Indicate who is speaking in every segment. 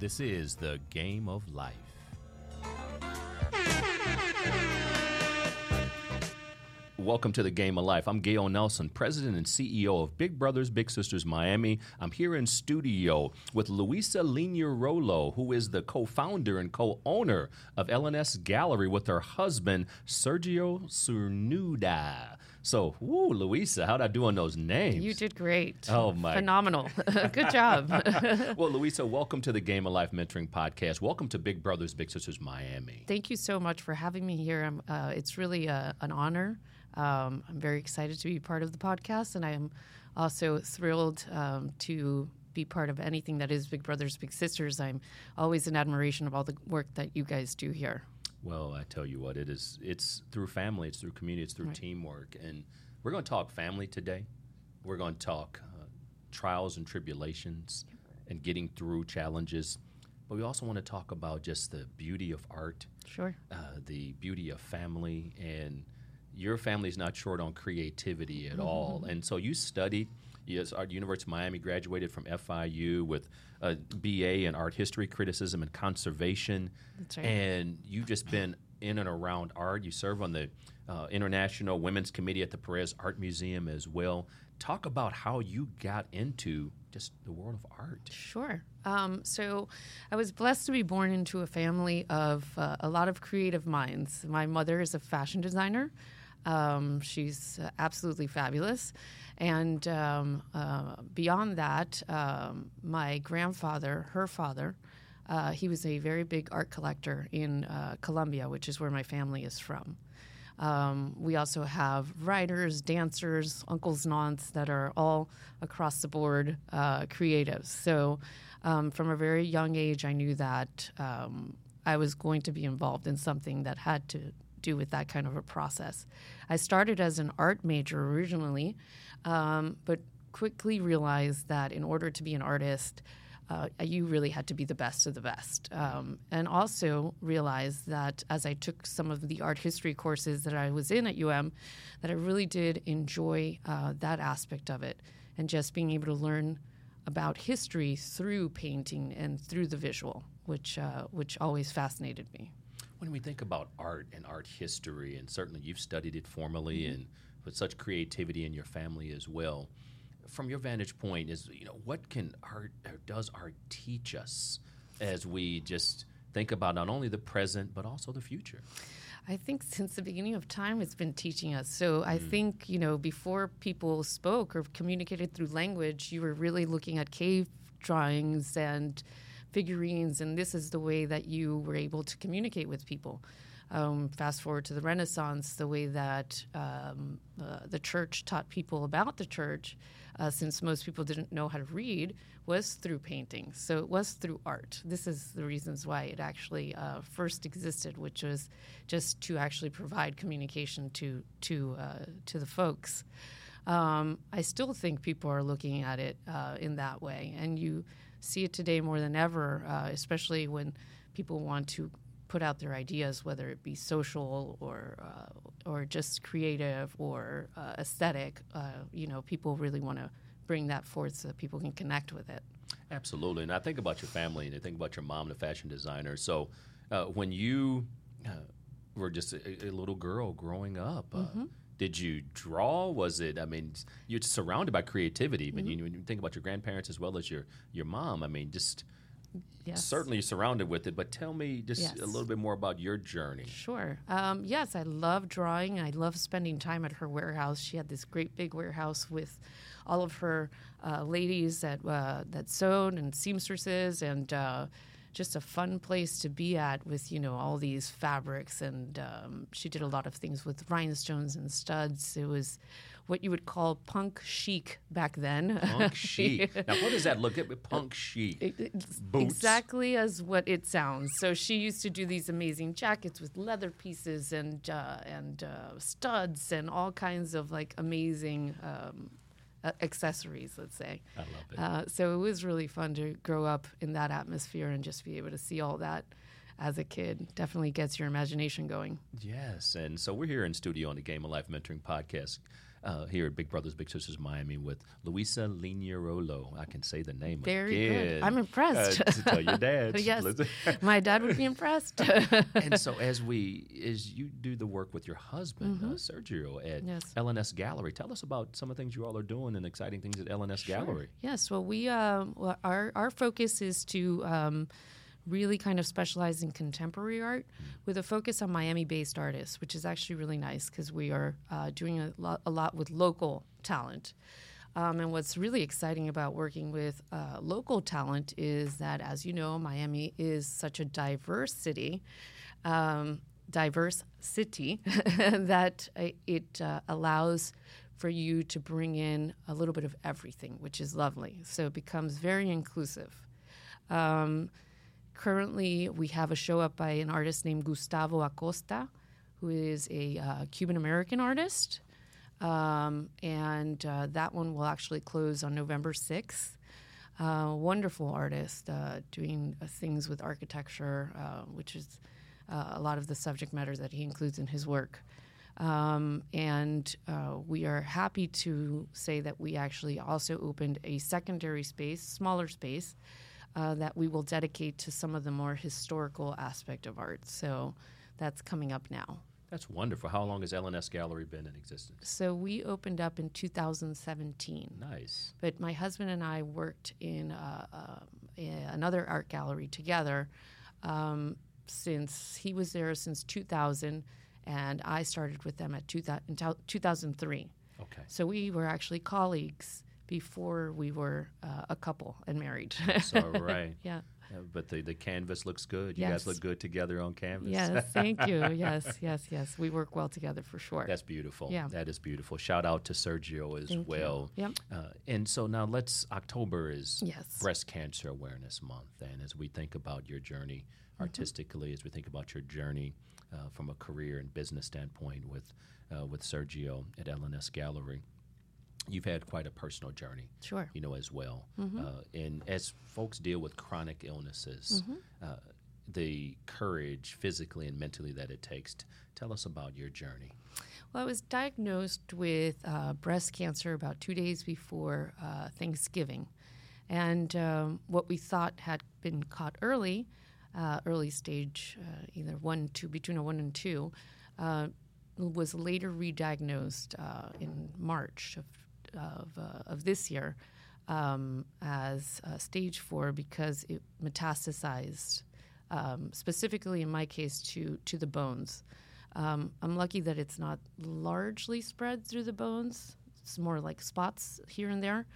Speaker 1: This is the game of life. Welcome to the Game of Life. I'm Gale Nelson, President and CEO of Big Brothers Big Sisters Miami. I'm here in studio with Luisa Lignarolo, who is the co-founder and co-owner of LNS Gallery with her husband Sergio Cernuda. So, woo, Luisa, how'd I do on those names?
Speaker 2: You did great.
Speaker 1: Oh, my-
Speaker 2: Phenomenal. Good job.
Speaker 1: well, Luisa, welcome to the Game of Life Mentoring Podcast. Welcome to Big Brothers Big Sisters Miami.
Speaker 2: Thank you so much for having me here. Uh, it's really uh, an honor. Um, I'm very excited to be part of the podcast, and I am also thrilled um, to be part of anything that is Big Brothers Big Sisters. I'm always in admiration of all the work that you guys do here.
Speaker 1: Well, I tell you what, it is. It's through family, it's through community, it's through teamwork, and we're going to talk family today. We're going to talk uh, trials and tribulations and getting through challenges, but we also want to talk about just the beauty of art,
Speaker 2: Sure.
Speaker 1: uh, the beauty of family, and your family is not short on creativity at all. And so you studied. Yes, Art University of Miami graduated from FIU with a BA in art history, criticism, and conservation.
Speaker 2: That's right.
Speaker 1: And you've just been in and around art. You serve on the uh, International Women's Committee at the Perez Art Museum as well. Talk about how you got into just the world of art.
Speaker 2: Sure. Um, so I was blessed to be born into a family of uh, a lot of creative minds. My mother is a fashion designer. Um, she's absolutely fabulous. And um, uh, beyond that, um, my grandfather, her father, uh, he was a very big art collector in uh, Colombia, which is where my family is from. Um, we also have writers, dancers, uncles, and aunts that are all across the board uh, creatives. So, um, from a very young age, I knew that um, I was going to be involved in something that had to do with that kind of a process. I started as an art major originally, um, but quickly realized that in order to be an artist, uh, you really had to be the best of the best. Um, and also realized that as I took some of the art history courses that I was in at UM, that I really did enjoy uh, that aspect of it and just being able to learn about history through painting and through the visual, which, uh, which always fascinated me.
Speaker 1: When we think about art and art history, and certainly you've studied it formally mm-hmm. and with such creativity in your family as well, from your vantage point, is you know what can art or does art teach us as we just think about not only the present but also the future?
Speaker 2: I think since the beginning of time, it's been teaching us. So I mm. think, you know, before people spoke or communicated through language, you were really looking at cave drawings and figurines, and this is the way that you were able to communicate with people. Um, fast forward to the Renaissance, the way that um, uh, the church taught people about the church, uh, since most people didn't know how to read, was through painting. So it was through art. This is the reasons why it actually uh, first existed, which was just to actually provide communication to to uh, to the folks. Um, I still think people are looking at it uh, in that way, and you see it today more than ever, uh, especially when people want to put out their ideas, whether it be social or uh, or just creative or uh, aesthetic. Uh, you know, people really want to bring that forth so that people can connect with it.
Speaker 1: Absolutely. And I think about your family and I think about your mom, the fashion designer. So uh, when you uh, were just a, a little girl growing up, uh,
Speaker 2: Mm-hmm.
Speaker 1: Did you draw? Was it, I mean, you're surrounded by creativity, but
Speaker 2: Mm-hmm.
Speaker 1: you, when you think about your grandparents as well as your, your mom, I mean, just
Speaker 2: Yes.
Speaker 1: certainly surrounded with it. But tell me just
Speaker 2: Yes.
Speaker 1: a little bit more about your journey.
Speaker 2: Sure. Um, yes, I love drawing. I love spending time at her warehouse. She had this great big warehouse with all of her uh, ladies that uh, that sewed and seamstresses, and uh, just a fun place to be at with you know all these fabrics. And um, she did a lot of things with rhinestones and studs. It was what you would call punk chic back then.
Speaker 1: Punk chic. now, what does that look at? Punk chic.
Speaker 2: It- exactly as what it sounds. So she used to do these amazing jackets with leather pieces and uh, and uh, studs and all kinds of like amazing um, uh, accessories. Let's say.
Speaker 1: I love it.
Speaker 2: Uh, so it was really fun to grow up in that atmosphere and just be able to see all that. as a kid. Definitely gets your imagination going.
Speaker 1: Yes, and so we're here in studio on the Game of Life Mentoring Podcast. Uh, here at Big Brothers Big Sisters Miami with Luisa Lignarolo. I can say the name
Speaker 2: Very
Speaker 1: again.
Speaker 2: good. I'm impressed.
Speaker 1: Uh, to tell your dad.
Speaker 2: yes, my dad would be impressed.
Speaker 1: and so as we as you do the work with your husband uh, Sergio at
Speaker 2: Mm-hmm. Yes.
Speaker 1: LNS Gallery, tell us about some of the things you all are doing and exciting things at LNS Gallery.
Speaker 2: Yes. Well, we um, well, our our focus is to um, really kind of specialize in contemporary art with a focus on Miami-based artists, which is actually really nice because we are uh, doing a lot, a lot with local talent. Um, and what's really exciting about working with uh, local talent is that, as you know, Miami is such a diverse city. Um, diverse city that uh, it uh, allows for you to bring in a little bit of everything, which is lovely. So it becomes very inclusive. Um, currently, we have a show up by an artist named Gustavo Acosta, who is a uh, Cuban American artist. Um, and uh, that one will actually close on November 6th. Uh, wonderful artist uh, doing uh, things with architecture, uh, which is a lot of the subject matter that he includes in his work. Um, and uh, we are happy to say that we actually also opened a secondary space, smaller space, uh, that we will dedicate to some of the more historical aspect of art. So that's coming up now.
Speaker 1: That's wonderful. How long has LNS Gallery been in existence?
Speaker 2: So we opened up in 2017.
Speaker 1: Nice.
Speaker 2: But my husband and I worked in uh, um, another art gallery together um, since he was there since 2000, and I started with them at 2000, in tou- 2003.
Speaker 1: Okay.
Speaker 2: So we were actually colleagues before we were uh, a couple and married.
Speaker 1: All right.
Speaker 2: yeah.
Speaker 1: Uh, but the, the canvas looks good. You
Speaker 2: Yes.
Speaker 1: guys look good together on canvas.
Speaker 2: Yes. Thank you. Yes. Yes. Yes. We work well together for sure.
Speaker 1: That's beautiful.
Speaker 2: Yeah.
Speaker 1: That is beautiful. Shout out to Sergio as
Speaker 2: Thank you.
Speaker 1: well.
Speaker 2: Yep.
Speaker 1: Uh, and so now let's, October is
Speaker 2: Yes.
Speaker 1: Breast Cancer Awareness Month. And as we think about your journey
Speaker 2: Mm-hmm.
Speaker 1: artistically, as we think about your journey uh, from a career and business standpoint with, uh, with Sergio at LNS Gallery, you've had quite a personal journey.
Speaker 2: Sure.
Speaker 1: You know, as well.
Speaker 2: Mm-hmm.
Speaker 1: Uh, and as folks deal with chronic illnesses,
Speaker 2: Mm-hmm.
Speaker 1: uh, the courage physically and mentally that it takes. T- tell us about your journey.
Speaker 2: Well, I was diagnosed with uh, breast cancer about two days before uh, Thanksgiving. And um, what we thought had been caught early, uh, early stage, uh, either one, two, between a one and two, uh, was later re-diagnosed uh, in March of, of, uh, of this year um, as uh, stage four because it metastasized, um, specifically in my case, to, to the bones. Um, I'm lucky that it's not largely spread through the bones. It's more like spots here and there.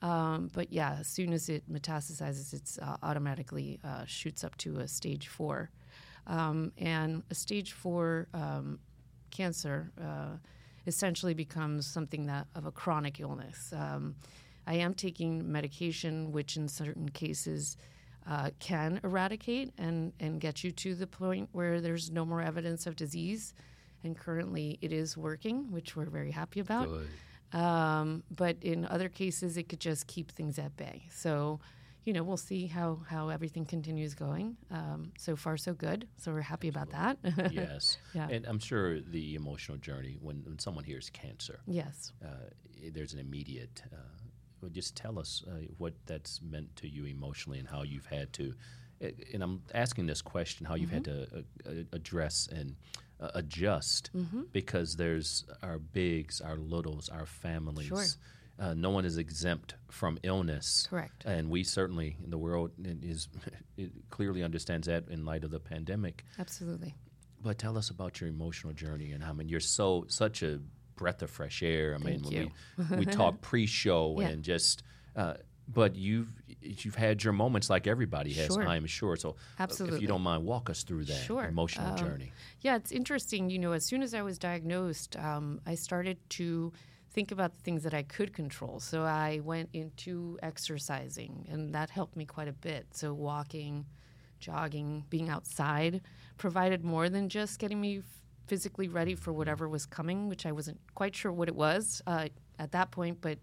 Speaker 2: Um, but yeah, as soon as it metastasizes, it's uh, automatically uh, shoots up to a stage four. Um, and a stage four um, cancer uh, essentially becomes something that of a chronic illness. Um, I am taking medication, which in certain cases uh, can eradicate and, and get you to the point where there's no more evidence of disease. And currently it is working, which we're very happy about. Um, but in other cases, it could just keep things at bay. So, you know, we'll see how, how everything continues going. Um, so far, so good. So we're happy about that.
Speaker 1: yes.
Speaker 2: Yeah.
Speaker 1: And I'm sure the emotional journey when, when someone hears cancer,
Speaker 2: yes.
Speaker 1: uh, there's an immediate. Uh, well, just tell us uh, what that's meant to you emotionally and how you've had to. And I'm asking this question: how you've had to uh, address and uh, adjust
Speaker 2: Mm-hmm.
Speaker 1: because there's our bigs, our littles, our families.
Speaker 2: Sure.
Speaker 1: Uh, no one is exempt from illness.
Speaker 2: Correct.
Speaker 1: And we certainly, in the world, is it clearly understands that in light of the pandemic.
Speaker 2: Absolutely.
Speaker 1: But tell us about your emotional journey and how I mean you're so such a breath of fresh air. I mean,
Speaker 2: Thank
Speaker 1: when we we talk pre-show
Speaker 2: Yeah.
Speaker 1: and just, uh, but you've you've had your moments like everybody has.
Speaker 2: Sure.
Speaker 1: I'm sure. So, uh, if you don't mind, walk us through that
Speaker 2: Sure.
Speaker 1: emotional
Speaker 2: Um,
Speaker 1: journey.
Speaker 2: Yeah, it's interesting. You know, as soon as I was diagnosed, um, I started to think about the things that I could control. So I went into exercising, and that helped me quite a bit. So walking, jogging, being outside provided more than just getting me physically ready for whatever was coming, which I wasn't quite sure what it was uh, at that point, but.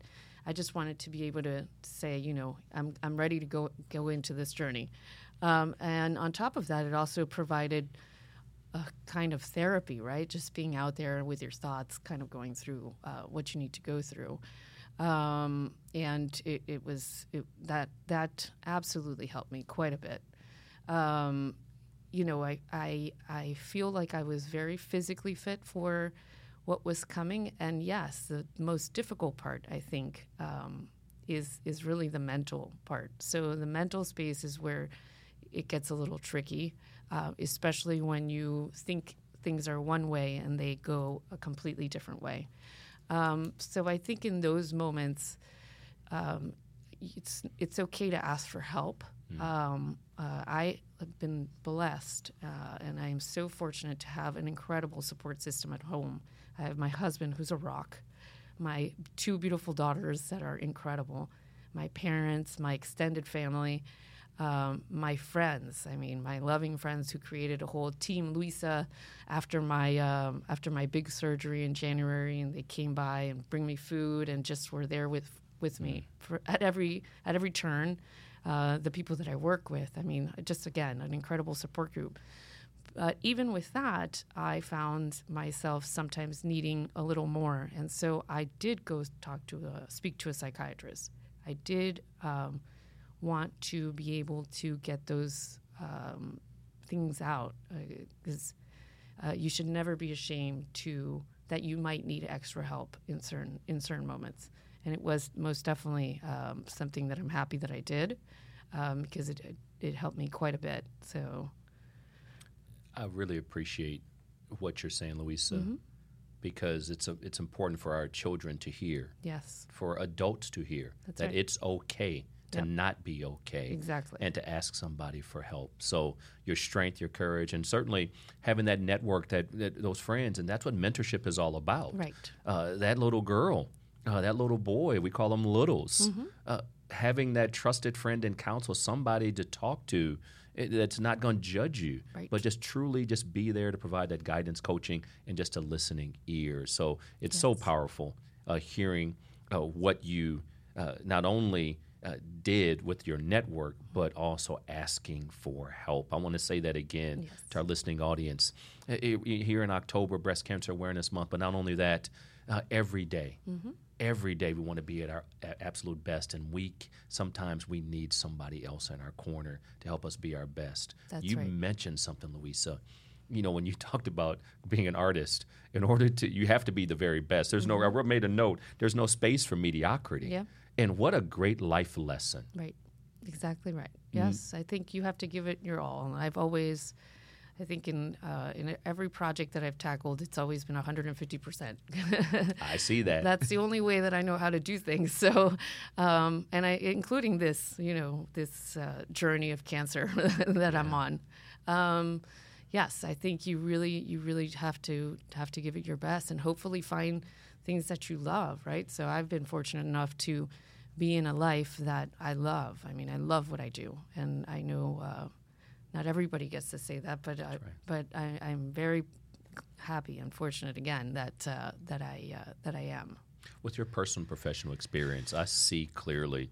Speaker 2: I just wanted to be able to say, you know, I'm, I'm ready to go go into this journey. Um, and on top of that, it also provided a kind of therapy, right? Just being out there with your thoughts, kind of going through uh, what you need to go through. Um, and it, it was it, that that absolutely helped me quite a bit. Um, you know, I, I I feel like I was very physically fit for what was coming, and yes, the most difficult part I think um, is is really the mental part. So the mental space is where it gets a little tricky, uh, especially when you think things are one way and they go a completely different way. Um, so I think in those moments, um, it's it's okay to ask for help. Mm. Um, uh, I have been blessed, uh, and I am so fortunate to have an incredible support system at home. I have my husband, who's a rock, my two beautiful daughters that are incredible, my parents, my extended family, um, my friends. I mean, my loving friends who created a whole team. Luisa, after my um, after my big surgery in January, and they came by and bring me food and just were there with with me mm. for, at every at every turn. Uh, the people that I work with. I mean, just again, an incredible support group. But even with that, I found myself sometimes needing a little more, and so I did go talk to a, speak to a psychiatrist. I did. Um, want to be able to get those um, things out because uh, uh, you should never be ashamed to that you might need extra help in certain in certain moments. And it was most definitely um, something that I'm happy that I did um, because it, it, helped me quite a bit. So
Speaker 1: I really appreciate what you're saying, Luisa. Mm-hmm because it's a, it's important for our children to hear.
Speaker 2: Yes.
Speaker 1: For adults to hear
Speaker 2: That's
Speaker 1: that
Speaker 2: right.
Speaker 1: it's okay to
Speaker 2: Yep.
Speaker 1: not be okay.
Speaker 2: Exactly.
Speaker 1: And to ask somebody for help. So your strength, your courage, and certainly having that network, that, that those friends, and that's what mentorship is all about.
Speaker 2: Right.
Speaker 1: Uh, that little girl, uh, that little boy, we call them littles.
Speaker 2: Mm-hmm.
Speaker 1: Uh, having that trusted friend and counsel, somebody to talk to that's not going to judge you,
Speaker 2: Right.
Speaker 1: but just truly just be there to provide that guidance, coaching, and just a listening ear. So it's so powerful uh, hearing uh, what you uh, not only uh, did with your network, but also asking for help. I want to say that again
Speaker 2: Yes.
Speaker 1: to our listening audience. Here in October, Breast Cancer Awareness Month, but not only that, uh, every day,
Speaker 2: Mm-hmm.
Speaker 1: every day we want to be at our absolute best, and we c- sometimes we need somebody else in our corner to help us be our best.
Speaker 2: That's
Speaker 1: you
Speaker 2: right.
Speaker 1: mentioned something, Luisa. You know, when you talked about being an artist, in order to, you have to be the very best. There's no, I wrote- made a note, there's no space for mediocrity.
Speaker 2: Mm-hmm. Yeah.
Speaker 1: And what a great life lesson.
Speaker 2: Right. Exactly right.
Speaker 1: Mm-hmm.
Speaker 2: Yes, I think you have to give it your all. And I've always, I think in uh, in every project that I've tackled, it's always been 150 percent.
Speaker 1: I see that.
Speaker 2: That's the only way that I know how to do things. So, um, and I, including this, you know, this uh, journey of cancer that I'm on. Um, yes, I think you really, you really have to have to give it your best, and hopefully find things that you love. Right. So I've been fortunate enough to be in a life that I love. I mean, I love what I do, and I know uh, not everybody gets to say that, but I, but I, I'm very happy and fortunate again that uh, that I uh, that I am.
Speaker 1: With your personal professional experience, I see clearly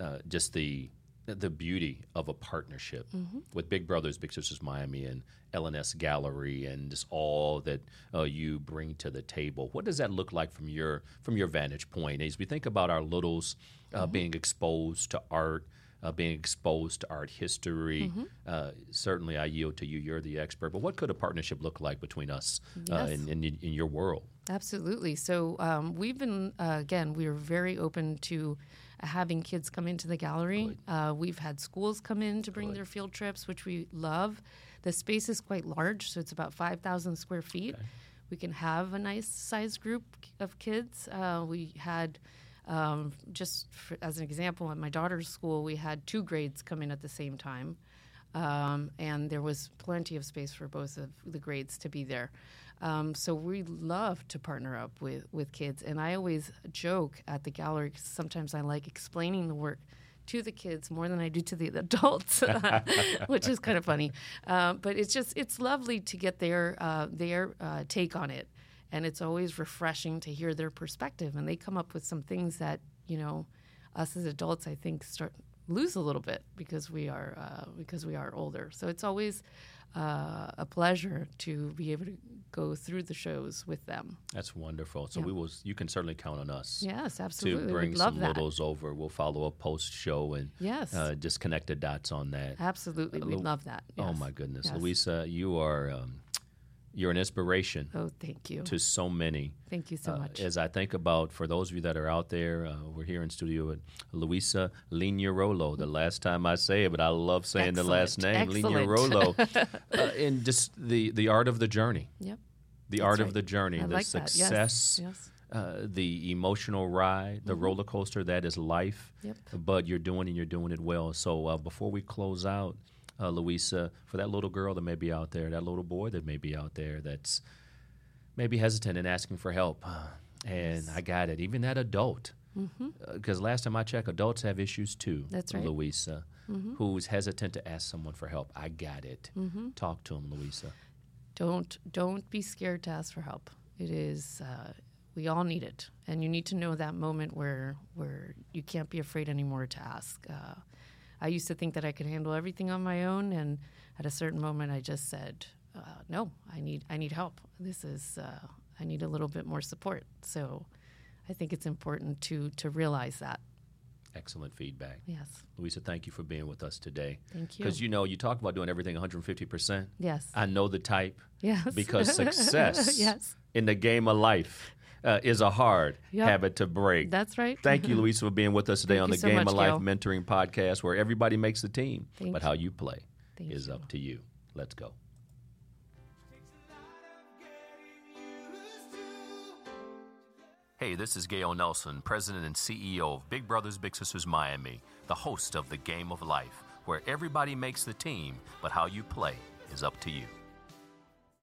Speaker 1: uh, just the the beauty of a partnership
Speaker 2: Mm-hmm.
Speaker 1: with Big Brothers Big Sisters Miami and LNS Gallery and just all that uh, you bring to the table. What does that look like from your from your vantage point as we think about our littles uh,
Speaker 2: Mm-hmm.
Speaker 1: being exposed to art? Uh, being exposed to art history,
Speaker 2: Mm-hmm.
Speaker 1: uh, certainly I yield to you. You're the expert. But what could a partnership look like between us uh,
Speaker 2: Yes.
Speaker 1: in, in, in your world?
Speaker 2: Absolutely. So um, we've been uh, again, we are very open to having kids come into the gallery. Uh, we've had schools come in to bring their field trips, which we love. The space is quite large, so it's about five thousand square feet. We can have a nice sized group of kids. Uh, we had. Um, just for, as an example, at my daughter's school, we had two grades come in at the same time, um, and there was plenty of space for both of the grades to be there. Um, so we love to partner up with, with kids, and I always joke at the gallery sometimes I like explaining the work to the kids more than I do to the adults, which is kind of funny. Uh, but it's just it's lovely to get their uh, their uh, take on it, and it's always refreshing to hear their perspective, and they come up with some things that you know us as adults I think start lose a little bit because we are uh, because we are older. So it's always uh, a pleasure to be able to go through the shows with them.
Speaker 1: That's wonderful. So
Speaker 2: Yeah.
Speaker 1: we will. You can certainly count on us
Speaker 2: Yes, absolutely.
Speaker 1: to bring
Speaker 2: We'd love
Speaker 1: some littles over. We'll follow up post show and
Speaker 2: Yes.
Speaker 1: uh, just connect the dots on that.
Speaker 2: Absolutely,
Speaker 1: Uh,
Speaker 2: we'd
Speaker 1: Lu-
Speaker 2: love that.
Speaker 1: Oh my goodness,
Speaker 2: Yes.
Speaker 1: Luisa, you are um, you're an inspiration
Speaker 2: Oh, thank you.
Speaker 1: to so many.
Speaker 2: Thank you so
Speaker 1: Uh,
Speaker 2: much.
Speaker 1: As I think about, for those of you that are out there, uh, we're here in studio with Luisa Lignarolo. The last time I say it, but I love saying the last name,
Speaker 2: Excellent.
Speaker 1: Lignarolo. uh, and just the, the art of the journey,
Speaker 2: Yep.
Speaker 1: the
Speaker 2: That's
Speaker 1: art of the journey,
Speaker 2: I
Speaker 1: the
Speaker 2: like that. Yes.
Speaker 1: success,
Speaker 2: Yes.
Speaker 1: Uh, the emotional ride, the roller coaster that is life.
Speaker 2: Yep.
Speaker 1: But you're doing and you're doing it well. So uh, before we close out, uh, Luisa, for that little girl that may be out there, that little boy that may be out there that's maybe hesitant and asking for help, uh, and I got it. Even that adult, because last time I checked, adults have issues too.
Speaker 2: Mm-hmm. That's right.
Speaker 1: Luisa, who's hesitant to ask someone for help. I got it.
Speaker 2: Mm-hmm.
Speaker 1: Talk to him, Luisa.
Speaker 2: Don't don't be scared to ask for help. It is uh, we all need it, and you need to know that moment where where you can't be afraid anymore to ask. Uh, I used to think that I could handle everything on my own, and at a certain moment, I just said, uh, "No, I need I need help. This is uh, I need a little bit more support." So, I think it's important to to realize that.
Speaker 1: Excellent feedback.
Speaker 2: Yes,
Speaker 1: Luisa, thank you for being with us today.
Speaker 2: thank you.
Speaker 1: Because you know, you talk about doing everything 150%.
Speaker 2: yes,
Speaker 1: I know the type
Speaker 2: yes,
Speaker 1: because success
Speaker 2: yes,
Speaker 1: in the game of life uh, is a hard
Speaker 2: Yep.
Speaker 1: habit to break.
Speaker 2: that's right.
Speaker 1: Thank you, Luisa, for being with us today
Speaker 2: Thank
Speaker 1: on the
Speaker 2: so
Speaker 1: Game
Speaker 2: much,
Speaker 1: of Life
Speaker 2: Gale.
Speaker 1: Mentoring Podcast, where everybody makes the team,
Speaker 2: Thank
Speaker 1: but
Speaker 2: you.
Speaker 1: how you play
Speaker 2: Thank
Speaker 1: is
Speaker 2: you.
Speaker 1: up to you. Let's go. Hey, this is Gale Nelson, President and CEO of Big Brothers Big Sisters Miami, the host of The Game of Life, where everybody makes the team, but how you play is up to you.